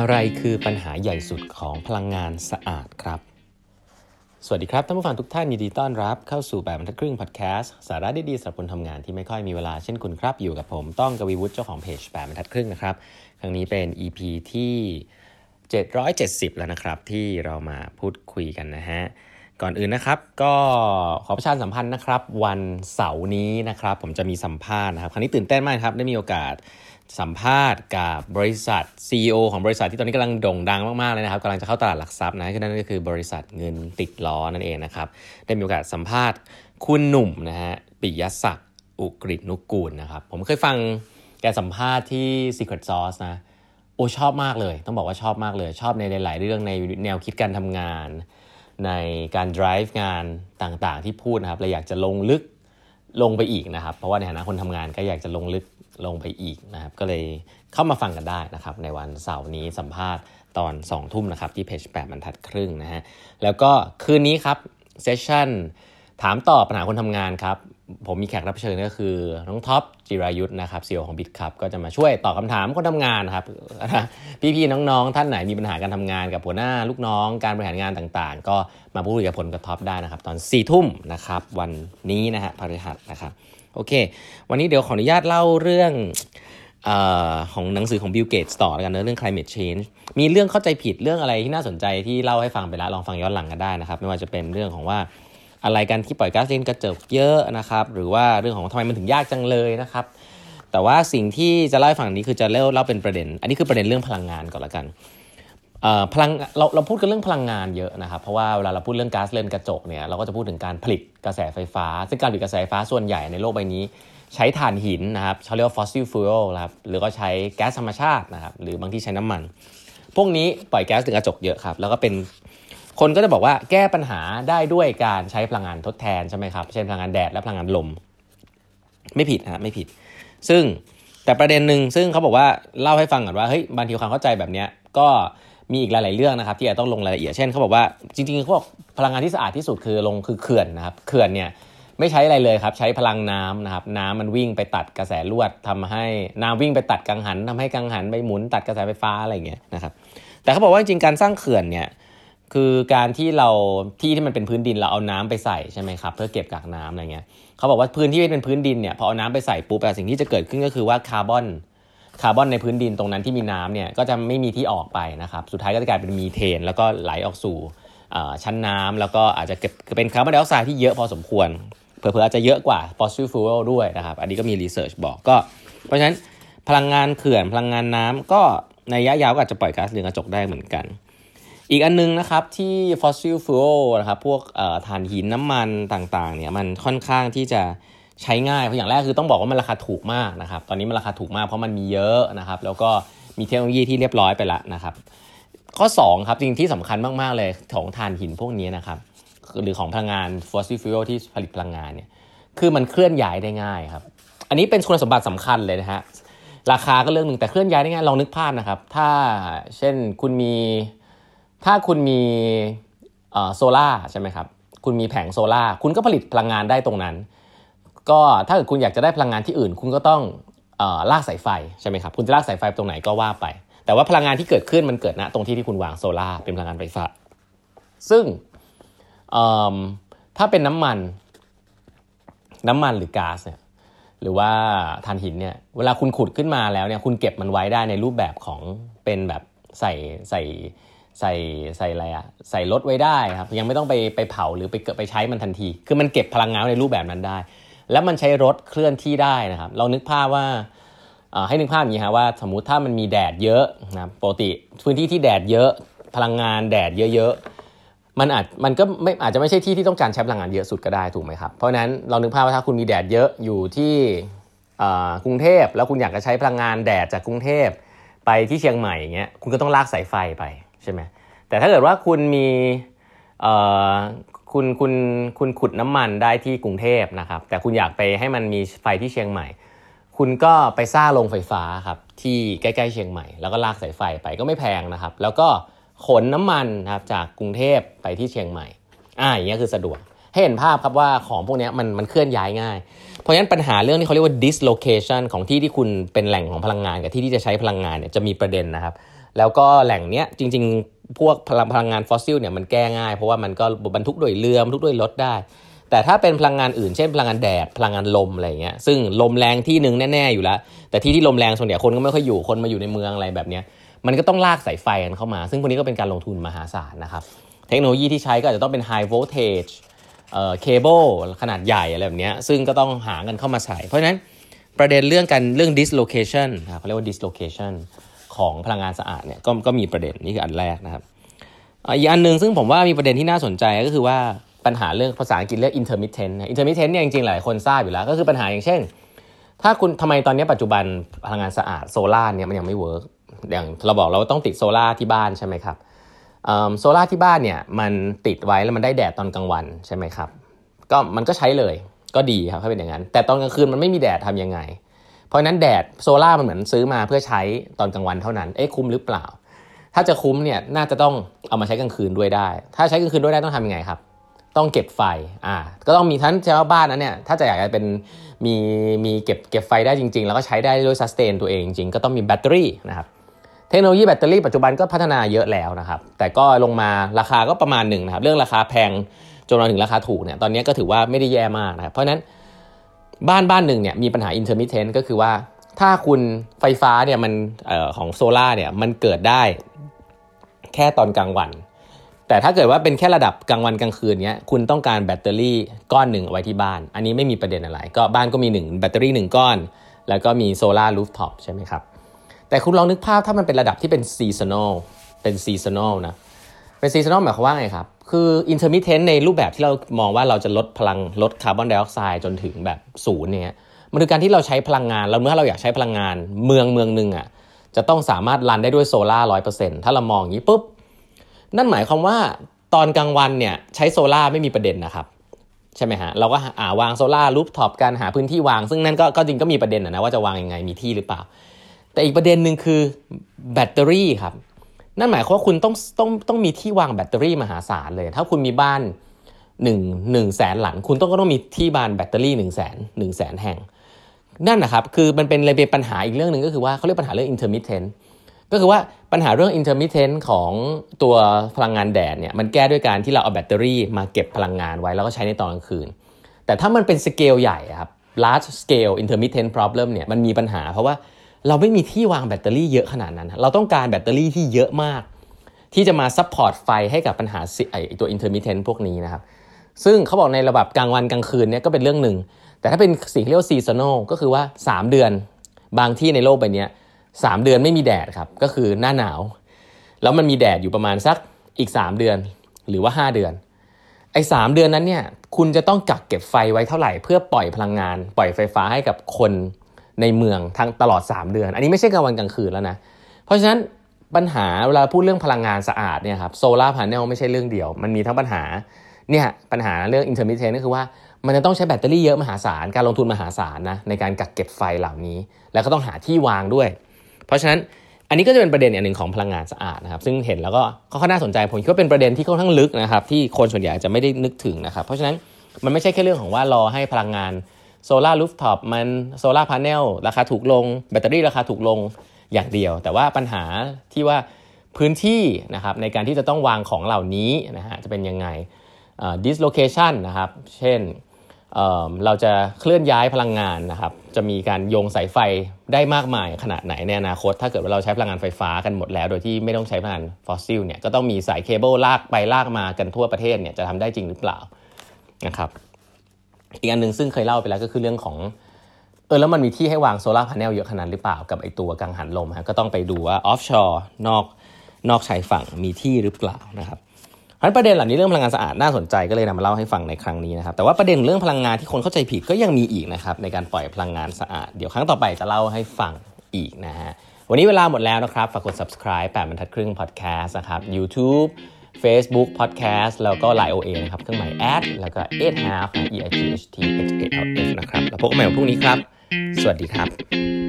อะไรคือปัญหาใหญ่สุดของพลังงานสะอาดครับ สวัสดีครับท่านผู้ฟังทุกท่านยินดีต้อนรับเข้าสู่แบบบรรทัดครึ่งพอดแคสต์สาระดีๆสำหรับคนทำงานที่ไม่ค่อยมีเวลาเช่นคุณครับ อยู่กับผมต้องกวีวุฒิเจ้าของเพจแบบบรรทัดครึ่งนะครับ ครั้งนี้เป็น EP ที่ 770 แล้วนะครับ ที่เรามาพูดคุยกันนะฮะก่อนอื่นนะครับก็ขอประชาสัมพันธ์นะครับ วันเสาร์นี้นะครับ ผมจะมีสัมภาษณ์นะครับ ครั้งนี้ตื่นเต้นมากครับได้มีโอกาส สัมภาษณ์กับบริษัท CEO ของบริษัทที่ตอนนี้กำลังโด่งดังมากๆเลยนะครับกำลังจะเข้าตลาดหลักทรัพย์นะนั่นก็คือบริษัทเงินติดล้อนั่นเองนะครับได้มีโอกาสสัมภาษณ์คุณหนุ่มนะฮะปิยศักดิ์อุกฤษนุกูลนะครับผมเคยฟังแกสัมภาษณ์ที่ Secret Sauce นะโอ้ชอบมากเลย ต้องบอกว่าชอบมากเลย ชอบในหลาย ๆ เรื่องในแนวคิดการทำงาน ในการ drive งานต่างๆ ที่พูดนะครับเราอยากจะลงลึก ลงไปอีกนะครับ เพราะว่าในฐานะคนทำงานก็อยากจะลงลึกลงไปอีกนะครับ ก็เลยเข้ามาฟังกันได้นะครับ ในวันเสาร์นี้สัมภาษณ์ตอน2ทุ่มนะครับที่เพจแปดบรรทัดครึ่งนะฮะแล้วก็คืนนี้ครับเซสชั่นถามตอบปัญหาคนทำงานครับ ผมมีแขกรับเชิญก็คือน้องท็อปจิรายุทธ์นะครับซีอของบิตครับก็จะมาช่วยตอบคาถามคนทำงานครับพี่ๆน้องๆ ท่านไหนมีปัญหาการทำงานกับหัวหน้าลูกน้องการบริหารงานต่างๆ ก็มาพูดคุยกับพลกับท็อปได้นะครับ ตอน4ี่ทุ่มนะครับวันนี้นะฮะพฤหัสนะครับโอเค วันนี้เดี๋ยวขออนุญาตเล่าเรื่องของหนังสือของบิลเกตส์ต่อแล้วกันนะเรื่อง climate change มีเรื่องเข้าใจผิดเรื่องอะไรที่น่าสนใจที่เล่าให้ฟังไปแล้วลองฟังย้อนหลังกันได้นะครับ ไม่ว่าจะเป็นเรื่องของว่า อะไรกันที่ปล่อยก๊าซเรือนกระจกเยอะนะครับ หรือว่าเรื่องของทำไมมันถึงยากจังเลยนะครับ แต่ว่าสิ่งที่จะเล่าให้ฟังนี้คือจะเล่าเล่าเป็นประเด็น อันนี้คือประเด็นเรื่องพลังงานก่อนละกันพลังเราเราพูดกันเรื่องพลังงานเยอะนะครับ เพราะว่าเวลาเราพูดเรื่องก๊าซเรือนกระจกเนี่ยเราก็จะพูดถึงการผลิตกระแสไฟฟ้า ซึ่งการผลิตกระแสไฟฟ้าส่วนใหญ่ในโลกใบนี้ ใช้ถ่านหินนะครับเขาเรียกว่า fossil fuel ครับหรือก็ใช้แก๊สธรรมชาตินะครับหรือบางที่ใช้น้ำมัน พวกนี้ปล่อยแก๊สเรือนกระจกเยอะครับแล้วก็เป็น คนก็จะบอกว่าแก้ปัญหาได้ด้วยการใช้พลังงานทดแทนใช่ไหมครับ เช่นพลังงานแดดและพลังงานลม ไม่ผิดนะไม่ผิด ซึ่งแต่ประเด็นหนึ่งซึ่งเขาบอกว่าเล่าให้ฟังก่อนว่าเฮ้ยบางทีความเข้าใจแบบนี้ก็มีอีกหลาย ๆ เรื่องนะครับ ที่อาจต้องลงรายละเอียด เช่นเขาบอกว่าจริง ๆ เขาบอกพลังงานที่สะอาดที่สุดคือลงคือเขื่อนนะครับเขื่อนเนี่ยไม่ใช้อะไรเลยครับ ใช้พลังน้ำนะครับ น้ำมันวิ่งไปตัดกระแสลวดทำให้น้ำวิ่งไปตัดกังหันทำให้กังหันไปหมุนตัดกระแสไฟฟ้าอะไรอย่างเงี้ยนะครับ แต่เขาบอกว่าจริงการสร้างเขื่อนเนี่ย คือการที่เราที่ที่มันเป็นพื้นดินเราเอาน้ำไปใส่ใช่ไหมครับเพื่อเก็บกากน้ำอะไรเงี้ยเขาบอกว่าพื้นที่ที่เป็นพื้นดินเนี่ยพอเอาน้ำไปใส่ปุ๊บสิ่งที่จะเกิดขึ้นก็คือว่าคาร์บอนคาร์บอนในพื้นดินตรงนั้นที่มีน้ำเนี่ยก็จะไม่มีที่ออกไปนะครับสุดท้ายก็จะกลายเป็นมีเทน แล้วก็ไหลออกสู่ชั้นน้ำแล้วก็อาจจะเก็บเป็นคาร์บอนไดออกไซด์ที่เยอะพอสมควรเผลอๆอาจจะเยอะกว่า fossil fuel ด้วยนะครับอันนี้ก็มี research บอกก็ เพราะฉะนั้นพลังงานเขื่อนพลังงานน้ำก็ในระยะยาวก็อาจจะปล่อยก๊าซเรือนกระจกได้เหมือนกัน อีกอันนึงนะครับที่ fossil fuel นะครับพวกถ่านหินน้ำมันต่างๆเนี่ยมันค่อนข้างที่จะใช้ง่ายเพราะอย่างแรกคือต้องบอกว่ามันราคาถูกมากนะครับตอนนี้มันราคาถูกมากเพราะมันมีเยอะนะครับแล้วก็มีเทคโนโลยีที่เรียบร้อยไปแล้วนะครับข้อ2ครับจริงที่สำคัญมากๆเลยของถ่านหินพวกนี้นะครับหรือของพลังงาน fossil fuel ที่ผลิตพลังงานเนี่ยคือมันเคลื่อนย้ายได้ง่ายครับอันนี้เป็นคุณสมบัติสำคัญเลยนะฮะราคาก็เรื่องหนึ่งแต่เคลื่อนย้ายได้ง่ายลองนึกภาพนะครับถ้าเช่นคุณมี ถ้าคุณมีโซล่าใช่ไหมครับ คุณมีแผงโซล่าคุณก็ผลิตพลังงานได้ตรงนั้น ก็ถ้าเกิดคุณอยากจะได้พลังงานที่อื่น คุณก็ต้องอลากสายไฟใช่ไหมครับ คุณจะลากสายไฟตรงไหนก็ว่าไป แต่ว่าพลังงานที่เกิดขึ้นมันเกิดณตรงที่ที่คุณวางโซล่าเป็นพลังงานไฟฟ้า ซึ่งถ้าเป็นน้ำมัน น้ำมันหรือก๊าซเนี่ย หรือว่าถ่านหินเนี่ย เวลาคุณขุดขึ้นมาแล้วเนี่ย คุณเก็บมันไว้ได้ในรูปแบบของเป็นแบบใส่ใส่ ใส่ใส่อะไรอะใส่รถไว้ได้ครับยังไม่ต้องไปไปเผาหรือไปเกิดไปใช้มันทันที คือมันเก็บพลังงานในรูปแบบนั้นได้ แล้วมันใช้รถเคลื่อนที่ได้นะครับเรานึกภาพว่าให้นึกภาพอย่างนี้ฮะว่าสมมุติถ้ามันมีแดดเยอะนะปกติพื้นที่ที่แดดเยอะพลังงานแดดเยอะๆมันอาจมันก็ไม่อาจจะไม่ใช่ที่ที่ต้องการใช้พลังงานเยอะสุดก็ได้ถูกไหมครับเพราะนั้นเรานึกภาพว่าถ้าคุณมีแดดเยอะอยู่ที่กรุงเทพแล้วคุณอยากจะใช้พลังงานแดดจากกรุงเทพไปที่เชียงใหม่อย่างเงี้ยคุณก็ต้องลากสายไฟไป ใช่ไหมแต่ถ้าเกิดว่าคุณมีคุณคุณคุณขุดน้ำมันได้ที่กรุงเทพนะครับ แต่คุณอยากไปให้มันมีไฟที่เชียงใหม่ คุณก็ไปสร้างโรงไฟฟ้าครับที่ใกล้ๆเชียงใหม่ แล้วก็ลากสายไฟไปก็ไม่แพงนะครับ แล้วก็ขนน้ำมันนะครับจากกรุงเทพไปที่เชียงใหม่อ่าอย่างนี้คือสะดวกให้เห็นภาพครับว่าของพวกนี้มันมันเคลื่อนย้ายง่าย เพราะฉะนั้นปัญหาเรื่องที่เขาเรียกว่า dislocation ของที่ที่คุณเป็นแหล่งของพลังงานกับที่ที่จะใช้พลังงานเนี่ยจะมีประเด็นนะครับ แล้วก็แหล่งเนี้ยจริง ๆ พวกพลังพลังงานฟอสซิลเนี่ยมันแก้ง่าย เพราะว่ามันก็บรรทุกด้วยเรือบรรทุกด้วยรถได้ แต่ถ้าเป็นพลังงานอื่นเช่นพลังงานแดดพลังงานลมอะไรเงี้ยซึ่งลมแรงที่หนึ่งแน่ๆอยู่แล้ว แต่ที่ที่ลมแรงส่วนใหญ่คนก็ไม่ค่อยอยู่คนมาอยู่ในเมืองอะไรแบบเนี้ยมันก็ต้องลากสายไฟกันเข้ามา ซึ่งพวกนี้ก็เป็นการลงทุนมหาศาลนะครับเทคโนโลยีที่ใช้ก็อาจจะต้องเป็น high voltage เอ่อเคเบิลขนาดใหญ่อะไรแบบนี้ซึ่งก็ต้องหากันเข้ามาใส่ เพราะฉะนั้นประเด็นเรื่องการเรื่อง dislocation เขาเรียกว่า dislocation ของพลังงานสะอาดเนี่ยก็ก็มีประเด็นนี่คืออันแรกนะครับอีกอันหนึ่งซึ่งผมว่ามีประเด็นที่น่าสนใจก็คือว่าปัญหาเรื่องภาษาอังกฤษเรียก intermittent intermittent เนี่ยจริงๆ หลายคนทราบอยู่แล้ว ก็คือปัญหาอย่างเช่น ถ้าคุณทำไมตอนนี้ปัจจุบันพลังงานสะอาดโซลาเนี่ยมันยังไม่ workอย่างเราบอกเราต้องติดโซลาที่บ้านใช่ไหมครับโซลาที่บ้านเนี่ยมันติดไว้แล้วมันได้แดดตอนกลางวันใช่ไหมครับก็มันก็ใช้เลยก็ดีครับถ้าเป็นอย่างนั้น แต่ตอนกลางคืนมันไม่มีแดดทํำยังไง เพราะนั้นแดดโซล่ามันเหมือนซื้อมาเพื่อใช้ตอนกลางวันเท่านั้น เอ๊ะคุ้มหรือเปล่า ถ้าจะคุ้มเนี่ยน่าจะต้องเอามาใช้กลางคืนด้วยได้ ถ้าใช้กลางคืนด้วยได้ต้องทำยังไงครับ ต้องเก็บไฟอ่าก็ต้องมีทั้งชาวบ้านนั้นเนี่ยถ้าจะอยากจะเป็นมีมีเก็บเก็บไฟได้จริง ๆ แล้วก็ใช้ได้ด้วยซัสเตนตัวเองจริงก็ต้องมีแบตเตอรี่นะครับเทคโนโลยีแบตเตอรี่ปัจจุบันก็พัฒนาเยอะแล้วนะครับแต่ก็ลงมาราคาก็ประมาณหนึ่งนะครับเรื่องราคาแพงจนมาถึงราคาถูกเนี่ยตอนนี้ก็ถือว่าไม่ได้แย่มากนะครับเพราะนั้น บ้านบ้านหนึ่งเนี่ยมีปัญหา intermittent ก็คือว่า ถ้าคุณไฟฟ้าเนี่ยมันออของโซลาร์เนี่ยมันเกิดได้แค่ตอนกลางวัน แต่ถ้าเกิดว่าเป็นแค่ระดับกลางวันกลางคืนเนี้ยคุณต้องการแบตเตอรี่ก้อนหนึ่งไว้ที่บ้าน อันนี้ไม่มีประเด็นอะไร ก็บ้านก็มี 1 แบตเตอรี่ 1 ก้อน แล้วก็มี solar rooftop ใช่ไหมครับแต่คุณลองนึกภาพถ้ามันเป็นระดับที่เป็น seasonal เป็น seasonal นะ เป็น seasonal หมายความว่าไงครับ คือ intermittent ในรูปแบบที่เรามองว่าเราจะลดพลังลดคาร์บอนไดออกไซด์จนถึงแบบศูนย์เนี่ยมันคือการที่เราใช้พลังงานเราเมื่อเราอยากใช้พลังงานเมืองเมืองหนึ่งอะจะต้องสามารถ run ได้ด้วยโซลาร์ร้อยเปอร์เซ็นต์ถ้าเรามองอย่างนี้ปุ๊บ นั่นหมายความว่าตอนกลางวันเนี่ยใช้โซลาร์ไม่มีประเด็นนะครับ ใช่ไหมฮะ เราก็อ่าวาง solar rooftop การหาพื้นที่วาง ซึ่งนั่นก็ก็จริงก็มีประเด็นนะว่าจะวางยังไงมีที่หรือเปล่า แต่อีกประเด็นหนึ่งคือแบตเตอรี่ครับ นั่นหมายความว่าคุณต้องต้องต้องมีที่วางแบตเตอรี่มหาศาลเลย ถ้าคุณมีบ้าน1นึ่งหนึ่งแสนหลัง คุณต้องก็ต้องมีที่วางแบตเตอรี่1นึ่งแสนหนึ่งแสนแห่ง นั่นนะครับ คือมันเป็นเลยเป็นปัญหาอีกเรื่องหนึ่งก็คือว่าเขาเรียกปัญหาเรื่อง intermittent ก็คือว่าปัญหาเรื่อง intermittent ของตัวพลังงานแดดเนี่ยมันแก้ด้วยการที่เราเอาแบตเตอรี่มาเก็บพลังงานไว้แล้วก็ใช้ในตอนกลางคืน แต่ถ้ามันเป็นสเกลใหญ่ครับ large scale intermittent problem เนี่ยมันมีปัญหาเพราะว่า เราไม่มีที่วางแบตเตอรี่เยอะขนาดนั้น เราต้องการแบตเตอรี่ที่เยอะมาก ที่จะมา support ไฟให้กับปัญหาไอตัว intermittent พวกนี้นะครับ ซึ่งเขาบอกในระบบกลางวันกลางคืนเนี่ยก็เป็นเรื่องหนึ่ง แต่ถ้าเป็นสิ่งเรียกว่า seasonal ก็คือว่า 3 เดือน บางที่ในโลกใบนี้สามเดือนไม่มีแดดครับ ก็คือหน้าหนาว แล้วมันมีแดดอยู่ประมาณสักอีก 3 เดือนหรือว่า 5 เดือน ไอ้สามเดือนนั้นเนี่ยคุณจะต้องกักเก็บไฟไว้เท่าไหร่ เพื่อปล่อยพลังงาน ปล่อยไฟฟ้าให้กับคน ในเมืองทั้งตลอด 3 เดือน อันนี้ไม่ใช่กลางวันกลางคืนแล้วนะ เพราะฉะนั้นปัญหาเวลาพูดเรื่องพลังงานสะอาดเนี่ยครับ solar panel ไม่ใช่เรื่องเดียว มันมีทั้งปัญหาเนี่ยปัญหาเรื่อง intermittent ก็คือว่ามันจะต้องใช้แบตเตอรี่เยอะมหาศาล การลงทุนมหาศาลนะในการกักเก็บไฟเหล่านี้ แล้วก็ต้องหาที่วางด้วย เพราะฉะนั้นอันนี้ก็จะเป็นประเด็นอย่างหนึ่งของพลังงานสะอาดนะครับซึ่งเห็นแล้วก็ค่อนน่าสนใจผมคิดว่าเป็นประเด็นที่ค่อนข้างลึกนะครับที่คนส่วนใหญ่จะไม่ได้นึกถึงนะครับเพราะฉะนั้นมันไม่ใช่แค่เรื่องของว่ารอให้พลังงาน solar rooftop มัน solar panel ราคาถูกลง แบตเตอรี่ราคาถูกลงอย่างเดียว แต่ว่าปัญหาที่ว่าพื้นที่นะครับในการที่จะต้องวางของเหล่านี้นะฮะจะเป็นยังไง dislocation นะครับ เช่นเราจะเคลื่อนย้ายพลังงานนะครับ จะมีการโยงสายไฟได้มากมายขนาดไหนในอนาคต ถ้าเกิดว่าเราใช้พลังงานไฟฟ้ากันหมดแล้ว โดยที่ไม่ต้องใช้พลังงานฟอสซิลเนี่ย ก็ต้องมีสายเคเบิลลากไปลากมากันทั่วประเทศเนี่ย จะทำได้จริงหรือเปล่านะครับ อีกอันหนึ่งซึ่งเคยเล่าไปแล้วก็คือเรื่องของเออแล้วมันมีที่ให้วาง solar panel เยอะขนาดหรือเปล่ากับไอตัวกังหันลมฮะก็ต้องไปดูว่า offshoreนอกนอกชายฝั่งมีที่หรือเปล่านะครับเพราะประเด็นเหล่านี้เรื่องพลังงานสะอาดน่าสนใจก็เลยนำมาเล่าให้ฟังในครั้งนี้นะครับแต่ว่าประเด็นเรื่องพลังงานที่คนเข้าใจผิดก็ยังมีอีกนะครับในการปล่อยพลังงานสะอาด เดี๋ยวครั้งต่อไปจะเล่าให้ฟังอีกนะฮะวันนี้เวลาหมดแล้วนะครับฝากกด subscribe 8บรรทัดครึ่ง podcast นะครับ YouTube Facebook Podcast แล้วก็ Line OA นะครับเครื่องหมายแอดแล้วก็8 half e i g h t h a l f นะครับแล้วพบกันใหม่วันพรุ่งนี้ครับ สวัสดีครับ